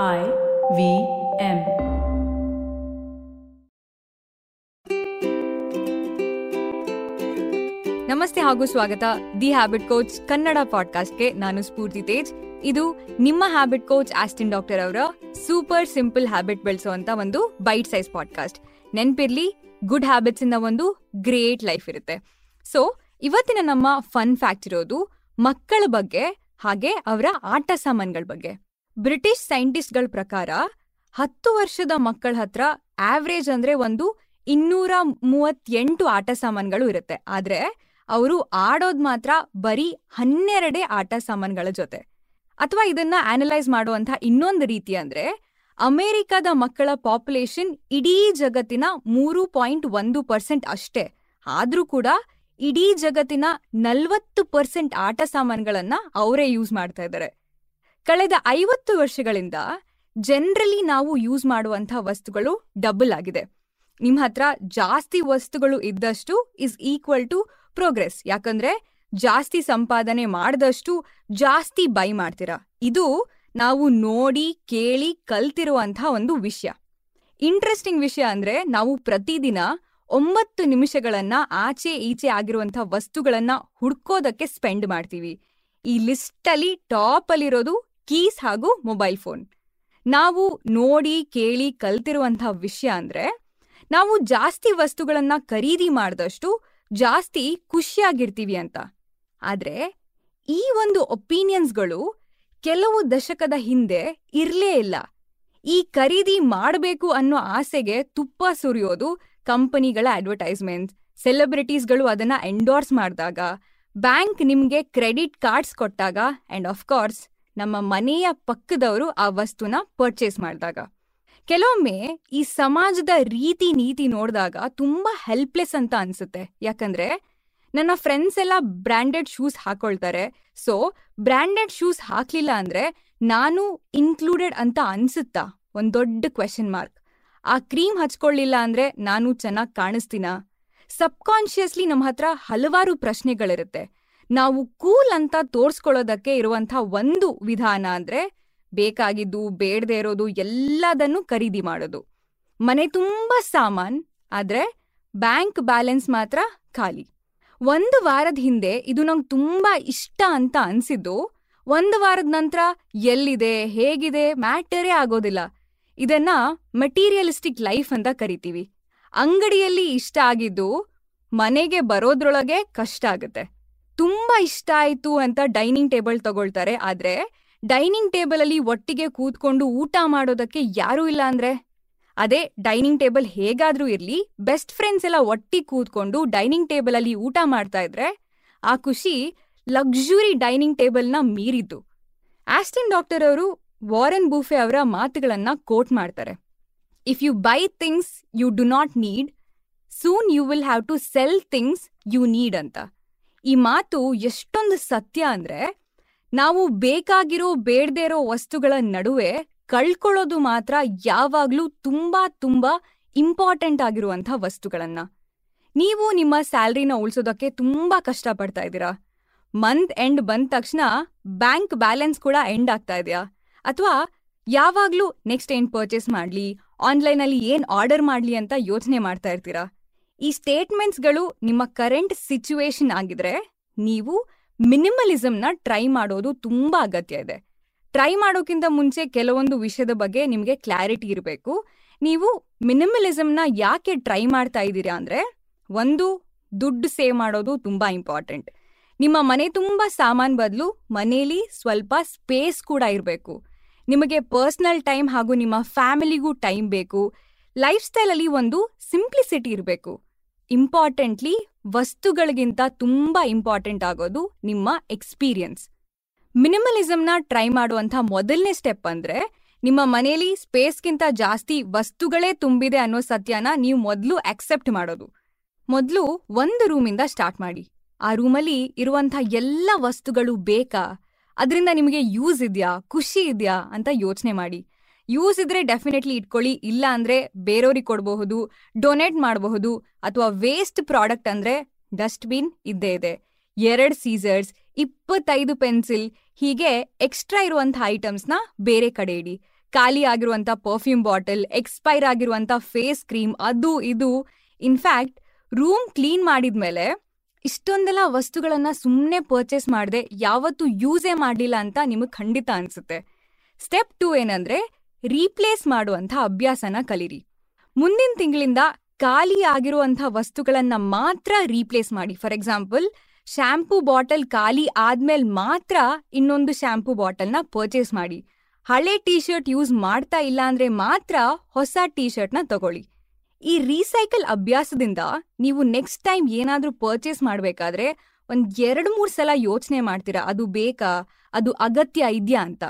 I V M. ನಮಸ್ತೆ ಹಾಗೂ ಸ್ವಾಗತ. ದಿ ಹ್ಯಾಬಿಟ್ ಕೋಚ್ ಕನ್ನಡ ಪಾಡ್ಕಾಸ್ಟ್ಗೆ ನಾನು ಸ್ಫೂರ್ತಿ ತೇಜ್. ಇದು ನಿಮ್ಮ ಹ್ಯಾಬಿಟ್ ಕೋಚ್ ಆಸ್ಟಿನ್ ಡಾಕ್ಟರ್ ಅವರ ಸೂಪರ್ ಸಿಂಪಲ್ ಹ್ಯಾಬಿಟ್ ಬೆಳೆಸುವಂತ ಒಂದು ಬೈಟ್ ಸೈಜ್ ಪಾಡ್ಕಾಸ್ಟ್ ನೆನ್ಪಿರ್ಲಿ ಗುಡ್ ಹ್ಯಾಬಿಟ್ಸ್ ಇಂದ ಒಂದು ಗ್ರೇಟ್ ಲೈಫ್ ಇರುತ್ತೆ. ಸೊ ಇವತ್ತಿನ ನಮ್ಮ ಫನ್ ಫ್ಯಾಕ್ಟ್ ಇರೋದು ಮಕ್ಕಳ ಬಗ್ಗೆ, ಹಾಗೆ ಅವರ ಆಟ ಸಾಮಾನುಗಳ ಬಗ್ಗೆ. ಬ್ರಿಟಿಷ್ ಸೈಂಟಿಸ್ಟ್ಗಳ ಪ್ರಕಾರ ಹತ್ತು ವರ್ಷದ ಮಕ್ಕಳ ಹತ್ರ ಆವ್ರೇಜ್ ಅಂದ್ರೆ ಒಂದು ಇನ್ನೂರ ಮೂವತ್ತೆಂಟು ಆಟ ಸಾಮಾನುಗಳು ಇರುತ್ತೆ. ಆದ್ರೆ ಅವರು ಆಡೋದ್ ಮಾತ್ರ ಬರೀ ಹನ್ನೆರಡೇ ಆಟ ಸಾಮಾನುಗಳ ಜೊತೆ. ಅಥವಾ ಇದನ್ನ ಅನಲೈಸ್ ಮಾಡುವಂತ ಇನ್ನೊಂದು ರೀತಿ ಅಂದ್ರೆ ಅಮೆರಿಕದ ಮಕ್ಕಳ ಪಾಪ್ಯುಲೇಷನ್ ಇಡೀ ಜಗತ್ತಿನ ಮೂರು ಪಾಯಿಂಟ್ ಒಂದು ಪರ್ಸೆಂಟ್ ಅಷ್ಟೇ. ಆದ್ರೂ ಕೂಡ ಇಡೀ ಜಗತ್ತಿನ ನಲ್ವತ್ತು ಪರ್ಸೆಂಟ್ ಆಟ ಸಾಮಾನ್ಗಳನ್ನ ಅವರೇ ಯೂಸ್ ಮಾಡ್ತಾ ಇದ್ದಾರೆ. ಕಳೆದ ಐವತ್ತು ವರ್ಷಗಳಿಂದ ಜನರಲಿ ನಾವು ಯೂಸ್ ಮಾಡುವಂತಹ ವಸ್ತುಗಳು ಡಬಲ್ ಆಗಿದೆ. ನಿಮ್ಮ ಹತ್ರ ಜಾಸ್ತಿ ವಸ್ತುಗಳು ಇದ್ದಷ್ಟು ಇಸ್ ಈಕ್ವಲ್ ಟು ಪ್ರೋಗ್ರೆಸ್ ಯಾಕಂದ್ರೆ ಜಾಸ್ತಿ ಸಂಪಾದನೆ ಮಾಡಿದಷ್ಟು ಜಾಸ್ತಿ ಬೈ ಮಾಡ್ತೀರಾ. ಇದು ನಾವು ನೋಡಿ, ಕೇಳಿ ಕಲ್ತಿರುವಂತಹ ಒಂದು ವಿಷಯ. ಇಂಟ್ರೆಸ್ಟಿಂಗ್ ವಿಷಯ ಅಂದ್ರೆ ನಾವು ಪ್ರತಿದಿನ ಒಂಬತ್ತು ನಿಮಿಷಗಳನ್ನ ಆಚೆ ಈಚೆ ಆಗಿರುವಂತಹ ವಸ್ತುಗಳನ್ನ ಹುಡ್ಕೋದಕ್ಕೆ ಸ್ಪೆಂಡ್ ಮಾಡ್ತೀವಿ. ಈ ಲಿಸ್ಟಲ್ಲಿ ಟಾಪ್ ಅಲ್ಲಿರೋದು ಕೀಸ್ ಹಾಗೂ ಮೊಬೈಲ್ ಫೋನ್. ನಾವು ನೋಡಿ, ಕೇಳಿ ಕಲ್ತಿರುವಂತಹ ವಿಷಯ ಅಂದ್ರೆ, ನಾವು ಜಾಸ್ತಿ ವಸ್ತುಗಳನ್ನ ಖರೀದಿ ಮಾಡಿದಷ್ಟು ಜಾಸ್ತಿ ಖುಷಿಯಾಗಿರ್ತೀವಿ ಅಂತ. ಆದ್ರೆ, ಈ ಒಂದು ಒಪಿನಿಯನ್ಸ್ಗಳು ಕೆಲವು ದಶಕದ ಹಿಂದೆ ಇರಲೇ ಇಲ್ಲ. ಈ ಖರೀದಿ ಮಾಡಬೇಕು ಅನ್ನೋ ಆಸೆಗೆ ತುಪ್ಪ ಸುರಿಯೋದು ಕಂಪನಿಗಳ ಅಡ್ವರ್ಟೈಸ್ಮೆಂಟ್ಸ್ ಸೆಲೆಬ್ರಿಟೀಸ್ಗಳು ಅದನ್ನ ಎಂಡೋರ್ಸ್ ಮಾಡಿದಾಗ, ಬ್ಯಾಂಕ್ ನಿಮ್ಗೆ ಕ್ರೆಡಿಟ್ ಕಾರ್ಡ್ಸ್ ಕೊಟ್ಟಾಗ ಅಂಡ್ ಆಫ್ ಕೋರ್ಸ್ ನಮ್ಮ ಮನೆಯ ಪಕ್ಕದವರು ಆ ವಸ್ತುನ ಪರ್ಚೇಸ್ ಮಾಡಿದಾಗ. ಕೆಲವೊಮ್ಮೆ ಈ ಸಮಾಜದ ರೀತಿ ನೀತಿ ನೋಡಿದಾಗ ತುಂಬಾ ಹೆಲ್ಪ್ಲೆಸ್ ಅಂತ ಅನ್ಸುತ್ತೆ. ಯಾಕಂದ್ರೆ ನನ್ನ ಫ್ರೆಂಡ್ಸ್ ಎಲ್ಲ ಬ್ರ್ಯಾಂಡೆಡ್ ಶೂಸ್ ಹಾಕೊಳ್ತಾರೆ. ಸೊ ಬ್ರ್ಯಾಂಡೆಡ್ ಶೂಸ್ ಹಾಕ್ಲಿಲ್ಲ ಅಂದ್ರೆ ನಾನು ಇನ್ಕ್ಲೂಡೆಡ್ ಅಂತ ಅನ್ಸುತ್ತಾ? ಒಂದ್ ದೊಡ್ಡ ಕ್ವೆಶನ್ ಮಾರ್ಕ್ ಆ ಕ್ರೀಮ್ ಹಚ್ಕೊಳ್ಳಿಲ್ಲ ಅಂದ್ರೆ ನಾನು ಚೆನ್ನಾಗಿ ಕಾಣಿಸ್ತೀನ? ಸಬ್ಕಾನ್ಷಿಯಸ್ಲಿ ನಮ್ಮ ಹತ್ರ ಹಲವಾರು ಪ್ರಶ್ನೆಗಳಿರುತ್ತೆ. ನಾವು ಕೂಲ್ ಅಂತ ತೋರ್ಸ್ಕೊಳ್ಳೋದಕ್ಕೆ ಇರುವಂಥ ಒಂದು ವಿಧಾನ ಅಂದ್ರೆ ಬೇಕಾಗಿದ್ದು, ಬೇಡದೇ ಇರೋದು ಎಲ್ಲದನ್ನು ಖರೀದಿ ಮಾಡೋದು. ಮನೆ ತುಂಬಾ ಸಾಮಾನ್, ಆದ್ರೆ ಬ್ಯಾಂಕ್ ಬ್ಯಾಲೆನ್ಸ್ ಮಾತ್ರ ಖಾಲಿ. ಒಂದು ವಾರದ ಹಿಂದೆ ಇದು ನಂಗೆ ತುಂಬಾ ಇಷ್ಟ ಅಂತ ಅನ್ಸಿದ್ದು, ಒಂದು ವಾರದ ನಂತರ ಎಲ್ಲಿದೆ, ಹೇಗಿದೆ, ಮ್ಯಾಟರೇ ಆಗೋದಿಲ್ಲ. ಇದನ್ನ ಮೆಟೀರಿಯಲಿಸ್ಟಿಕ್ ಲೈಫ್ ಅಂತ ಕರಿತೀವಿ. ಅಂಗಡಿಯಲ್ಲಿ ಇಷ್ಟ ಆಗಿದ್ದು ಮನೆಗೆ ಬರೋದ್ರೊಳಗೆ ಕಷ್ಟ ಆಗುತ್ತೆ. ತುಂಬಾ ಇಷ್ಟ ಆಯ್ತು ಅಂತ ಡೈನಿಂಗ್ ಟೇಬಲ್ ತಗೊಳ್ತಾರೆ. ಆದ್ರೆ ಡೈನಿಂಗ್ ಟೇಬಲ್ ಅಲ್ಲಿ ಒಟ್ಟಿಗೆ ಕೂತ್ಕೊಂಡು ಊಟ ಮಾಡೋದಕ್ಕೆ ಯಾರೂ ಇಲ್ಲ ಅಂದ್ರೆ? ಅದೇ ಡೈನಿಂಗ್ ಟೇಬಲ್ ಹೇಗಾದ್ರೂ ಇರ್ಲಿ, ಬೆಸ್ಟ್ ಫ್ರೆಂಡ್ಸ್ ಎಲ್ಲ ಒಟ್ಟಿಗೆ ಕೂತ್ಕೊಂಡು ಡೈನಿಂಗ್ ಟೇಬಲ್ ಅಲ್ಲಿ ಊಟ ಮಾಡ್ತಾ ಇದ್ರೆ ಆ ಖುಷಿ ಲಕ್ಸುರಿ ಡೈನಿಂಗ್ ಟೇಬಲ್ನ ಮೀರಿದ್ದು. ಆಸ್ಟಿನ್ ಡಾಕ್ಟರ್ ಅವರು ವಾರೆನ್ ಬೂಫೆ ಅವರ ಮಾತುಗಳನ್ನ ಕೋಟ್ ಮಾಡ್ತಾರೆ. If you buy things you do not need, soon you will have to sell things you need ಅಂತ. ಈ ಮಾತು ಎಷ್ಟೊಂದು ಸತ್ಯ ಅಂದ್ರೆ ನಾವು ಬೇಕಾಗಿರೋ ಬೇಡದೇ ಇರೋ ವಸ್ತುಗಳ ನಡುವೆ ಕಳ್ಕೊಳ್ಳೋದು ಮಾತ್ರ ಯಾವಾಗ್ಲೂ ತುಂಬಾ ತುಂಬಾ ಇಂಪಾರ್ಟೆಂಟ್ ಆಗಿರುವಂಥ ವಸ್ತುಗಳನ್ನ. ನೀವು ನಿಮ್ಮ ಸ್ಯಾಲ್ರಿನ ಉಳಿಸೋದಕ್ಕೆ ತುಂಬಾ ಕಷ್ಟ ಪಡ್ತಾ ಇದ್ದೀರಾ. ಮಂತ್ ಎಂಡ್ ಬಂದ ತಕ್ಷಣ ಬ್ಯಾಂಕ್ ಬ್ಯಾಲೆನ್ಸ್ ಕೂಡ ಎಂಡ್ ಆಗ್ತಾ ಇದೆಯಾ? ಅಥವಾ ಯಾವಾಗ್ಲೂ ನೆಕ್ಸ್ಟ್ ಏನ್ ಪರ್ಚೇಸ್ ಮಾಡ್ಲಿ? ಆನ್ಲೈನಲ್ಲಿ ಏನ್ ಆರ್ಡರ್ ಮಾಡ್ಲಿ ಅಂತ ಯೋಚನೆ ಮಾಡ್ತಾ ಇರ್ತೀರಾ? ಈ ಸ್ಟೇಟ್ಮೆಂಟ್ಸ್ಗಳು ನಿಮ್ಮ ಕರೆಂಟ್ ಸಿಚುವೇಶನ್ ಆಗಿದ್ರೆ ನೀವು ಮಿನಿಮಲಿಸಮ್ನ ಟ್ರೈ ಮಾಡೋದು ತುಂಬಾ ಅಗತ್ಯ ಇದೆ. ಟ್ರೈ ಮಾಡೋಕ್ಕಿಂತ ಮುಂಚೆ ಕೆಲವೊಂದು ವಿಷಯದ ಬಗ್ಗೆ ನಿಮಗೆ ಕ್ಲಾರಿಟಿ ಇರಬೇಕು. ನೀವು ಮಿನಿಮಲಿಸಮ್ನ ಯಾಕೆ ಟ್ರೈ ಮಾಡ್ತಾ ಇದ್ದೀರಾ ಅಂದ್ರೆ ಒಂದು, ದುಡ್ಡು ಸೇವ್ ಮಾಡೋದು ತುಂಬಾ ಇಂಪಾರ್ಟೆಂಟ್ ನಿಮ್ಮ ಮನೆ ತುಂಬಾ ಸಾಮಾನು ಬದಲು ಮನೆಯಲ್ಲಿ ಸ್ವಲ್ಪ ಸ್ಪೇಸ್ ಕೂಡ ಇರಬೇಕು. ನಿಮಗೆ ಪರ್ಸನಲ್ ಟೈಮ್ ಹಾಗೂ ನಿಮ್ಮ ಫ್ಯಾಮಿಲಿಗೂ ಟೈಮ್ ಬೇಕು. ಲೈಫ್ ಸ್ಟೈಲಲ್ಲಿ ಒಂದು ಸಿಂಪ್ಲಿಸಿಟಿ ಇರಬೇಕು. ಇಂಪಾರ್ಟೆಂಟ್ಲಿ ವಸ್ತುಗಳಿಗಿಂತ ತುಂಬಾ ಇಂಪಾರ್ಟೆಂಟ್ ಆಗೋದು ನಿಮ್ಮ ಎಕ್ಸ್ಪೀರಿಯನ್ಸ್ ಮಿನಿಮಲಿಸಮ್ನ ಟ್ರೈ ಮಾಡುವಂಥ ಮೊದಲನೇ ಸ್ಟೆಪ್ ಅಂದ್ರೆ ನಿಮ್ಮ ಮನೇಲಿ ಸ್ಪೇಸ್ಗಿಂತ ಜಾಸ್ತಿ ವಸ್ತುಗಳೇ ತುಂಬಿದೆ ಅನ್ನೋ ಸತ್ಯನ ನೀವು ಮೊದಲು ಅಕ್ಸೆಪ್ಟ್ ಮಾಡೋದು. ಮೊದಲು ಒಂದು ರೂಮಿಂದ ಸ್ಟಾರ್ಟ್ ಮಾಡಿ. ಆ ರೂಮಲ್ಲಿ ಇರುವಂಥ ಎಲ್ಲ ವಸ್ತುಗಳು ಬೇಕಾ? ಅದರಿಂದ ನಿಮಗೆ ಯೂಸ್ ಇದೆಯಾ? ಖುಷಿ ಇದೆಯಾ? ಅಂತ ಯೋಚನೆ ಮಾಡಿ. ಯೂಸ್ ಇದ್ರೆ ಡೆಫಿನೆಟ್ಲಿ ಇಟ್ಕೊಳ್ಳಿ. ಇಲ್ಲ ಅಂದ್ರೆ ಬೇರೆಯವ್ರಿಗೆ ಕೊಡಬಹುದು ಡೊನೇಟ್ ಮಾಡಬಹುದು, ಅಥವಾ ವೇಸ್ಟ್ ಪ್ರಾಡಕ್ಟ್ ಅಂದ್ರೆ ಡಸ್ಟ್ಬಿನ್ ಇದ್ದೇ ಇದೆ. ಎರಡು ಸೀಸರ್ಸ್ ಇಪ್ಪತ್ತೈದು ಪೆನ್ಸಿಲ್ ಹೀಗೆ ಎಕ್ಸ್ಟ್ರಾ ಇರುವಂತಹ ಐಟಮ್ಸ್ನ ಬೇರೆ ಕಡೆ ಇಡಿ. ಖಾಲಿ ಆಗಿರುವಂತ ಪರ್ಫ್ಯೂಮ್ ಬಾಟಲ್ ಎಕ್ಸ್ಪೈರ್ ಆಗಿರುವಂತ ಫೇಸ್ ಕ್ರೀಮ್ ಅದು, ಇದು. ಇನ್ಫ್ಯಾಕ್ಟ್ ರೂಮ್ ಕ್ಲೀನ್ ಮಾಡಿದ್ಮೇಲೆ ಇಷ್ಟೊಂದೆಲ್ಲ ವಸ್ತುಗಳನ್ನ ಸುಮ್ಮನೆ ಪರ್ಚೇಸ್ ಮಾಡದೆ ಯಾವತ್ತೂ ಯೂಸೇ ಮಾಡಲಿಲ್ಲ ಅಂತ ನಿಮಗೆ ಖಂಡಿತ ಅನ್ಸುತ್ತೆ. ಸ್ಟೆಪ್ ಟೂ ಏನಂದ್ರೆ ರೀಪ್ಲೇಸ್ ಮಾಡುವಂಥ ಅಭ್ಯಾಸನ ಕಲಿರಿ. ಮುಂದಿನ ತಿಂಗಳಿಂದ ಖಾಲಿ ಆಗಿರುವಂಥ ವಸ್ತುಗಳನ್ನು ಮಾತ್ರ ರೀಪ್ಲೇಸ್ ಮಾಡಿ. ಫಾರ್ ಎಕ್ಸಾಂಪಲ್, ಶ್ಯಾಂಪೂ ಬಾಟಲ್ ಖಾಲಿ ಆದ್ಮೇಲೆ ಮಾತ್ರ ಇನ್ನೊಂದು ಶ್ಯಾಂಪೂ ಬಾಟಲ್ನ ಪರ್ಚೇಸ್ ಮಾಡಿ. ಹಳೆ ಟೀ ಶರ್ಟ್ ಯೂಸ್ ಮಾಡ್ತಾ ಇಲ್ಲ ಅಂದ್ರೆ ಮಾತ್ರ ಹೊಸ ಟೀ ಶರ್ಟ್ನ ತಗೊಳ್ಳಿ. ಈ ರೀಸೈಕಲ್ ಅಭ್ಯಾಸದಿಂದ ನೀವು ನೆಕ್ಸ್ಟ್ ಟೈಮ್ ಏನಾದ್ರೂ ಪರ್ಚೇಸ್ ಮಾಡಬೇಕಾದ್ರೆ ಒಂದ್ ಎರಡು ಮೂರು ಸಲ ಯೋಚನೆ ಮಾಡ್ತೀರಾ, ಅದು ಬೇಕಾ, ಅದು ಅಗತ್ಯ ಇದೆಯಾ ಅಂತ.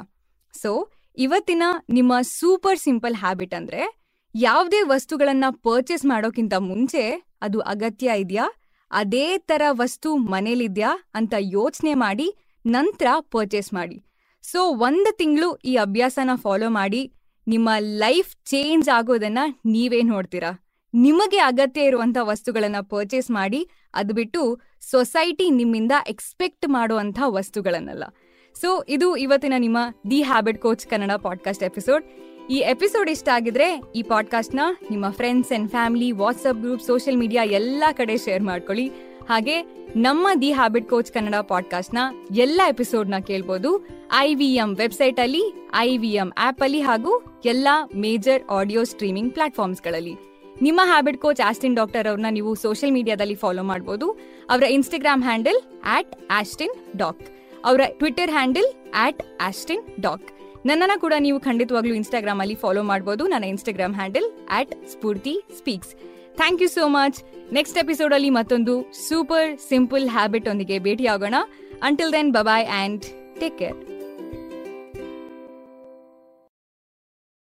ಸೊ ಇವತ್ತಿನ ನಿಮ್ಮ ಸೂಪರ್ ಸಿಂಪಲ್ ಹ್ಯಾಬಿಟ್ ಅಂದ್ರೆ ಯಾವುದೇ ವಸ್ತುಗಳನ್ನ ಪರ್ಚೇಸ್ ಮಾಡೋಕ್ಕಿಂತ ಮುಂಚೆ ಅದು ಅಗತ್ಯ ಇದೆಯಾ? ಅದೇ ತರ ವಸ್ತು ಮನೇಲಿದ್ಯಾ? ಅಂತ ಯೋಚನೆ ಮಾಡಿ ನಂತರ ಪರ್ಚೇಸ್ ಮಾಡಿ. ಸೊ, ಒಂದು ತಿಂಗಳು ಈ ಅಭ್ಯಾಸನ ಫಾಲೋ ಮಾಡಿ, ನಿಮ್ಮ ಲೈಫ್ ಚೇಂಜ್ ಆಗೋದನ್ನ ನೀವೇ ನೋಡ್ತೀರಾ? ನಿಮಗೆ ಅಗತ್ಯ ಇರುವಂತ ವಸ್ತುಗಳನ್ನ ಪರ್ಚೇಸ್ ಮಾಡಿ ಅದು ಬಿಟ್ಟು ಸೊಸೈಟಿ ನಿಮ್ಮಿಂದ ಎಕ್ಸ್ಪೆಕ್ಟ್ ಮಾಡುವಂತ ವಸ್ತುಗಳನ್ನಲ್ಲ. ಸೊ ಇದು ಇವತ್ತಿನ ನಿಮ್ಮ the habit coach Kannada podcast episode ಈ ಎಪಿಸೋಡ್ ಇಷ್ಟ ಆಗಿದ್ರೆ ಈ ಪಾಡ್ಕಾಸ್ಟ್ನ ನಿಮ್ಮ friends and family WhatsApp group social media ಎಲ್ಲಾ ಕಡೆ ಶೇರ್ ಮಾಡ್ಕೊಳ್ಳಿ. ಹಾಗೆ ನಮ್ಮ ದಿ ಹ್ಯಾಬಿಟ್ ಕೋಚ್ ಕನ್ನಡ ಪಾಡ್ಕಾಸ್ಟ್ನ ಎಲ್ಲ ಎಪಿಸೋಡ್ನ ಕೇಳ್ಬೋದು. ಐ ವಿ ಎಂ ವೆಬ್ಸೈಟ್ ಅಲ್ಲಿ ಐ ವಿ ಎಂ ಆಪ್ ಅಲ್ಲಿ ಹಾಗೂ ಎಲ್ಲ ಮೇಜರ್ ಆಡಿಯೋ ಸ್ಟ್ರೀಮಿಂಗ್ ಪ್ಲಾಟ್ಫಾರ್ಮ್ಸ್ಗಳಲ್ಲಿ ನಿಮ್ಮ ಹ್ಯಾಬಿಟ್ ಕೋಚ್ ಆಸ್ಟಿನ್ ಡಾಕ್ಟರ್ ಅವ್ರನ್ನ ನೀವು ಸೋಷಿಯಲ್ ಮೀಡಿಯಾದಲ್ಲಿ ಫಾಲೋ ಮಾಡ್ಬೋದು. ಅವರ Instagram handle at Austin doc ಅವರ Twitter handle at Austin doc ನನ್ನನ್ನು ಕೂಡ ನೀವು ಖಂಡಿತವಾಗ್ಲೂ ಇನ್ಸ್ಟಾಗ್ರಾಮ್ ಅಲ್ಲಿ ಫಾಲೋ ಮಾಡಬಹುದು ನನ್ನ Instagram handle at Spoorthi speaks thank you so much next episode ಅಲ್ಲಿ ಮತ್ತೊಂದು ಸೂಪರ್ ಸಿಂಪಲ್ ಹ್ಯಾಬಿಟ್ ಒಂದಿಗೆ ಭೇಟಿಯಾಗೋಣ. Until then bye bye and take care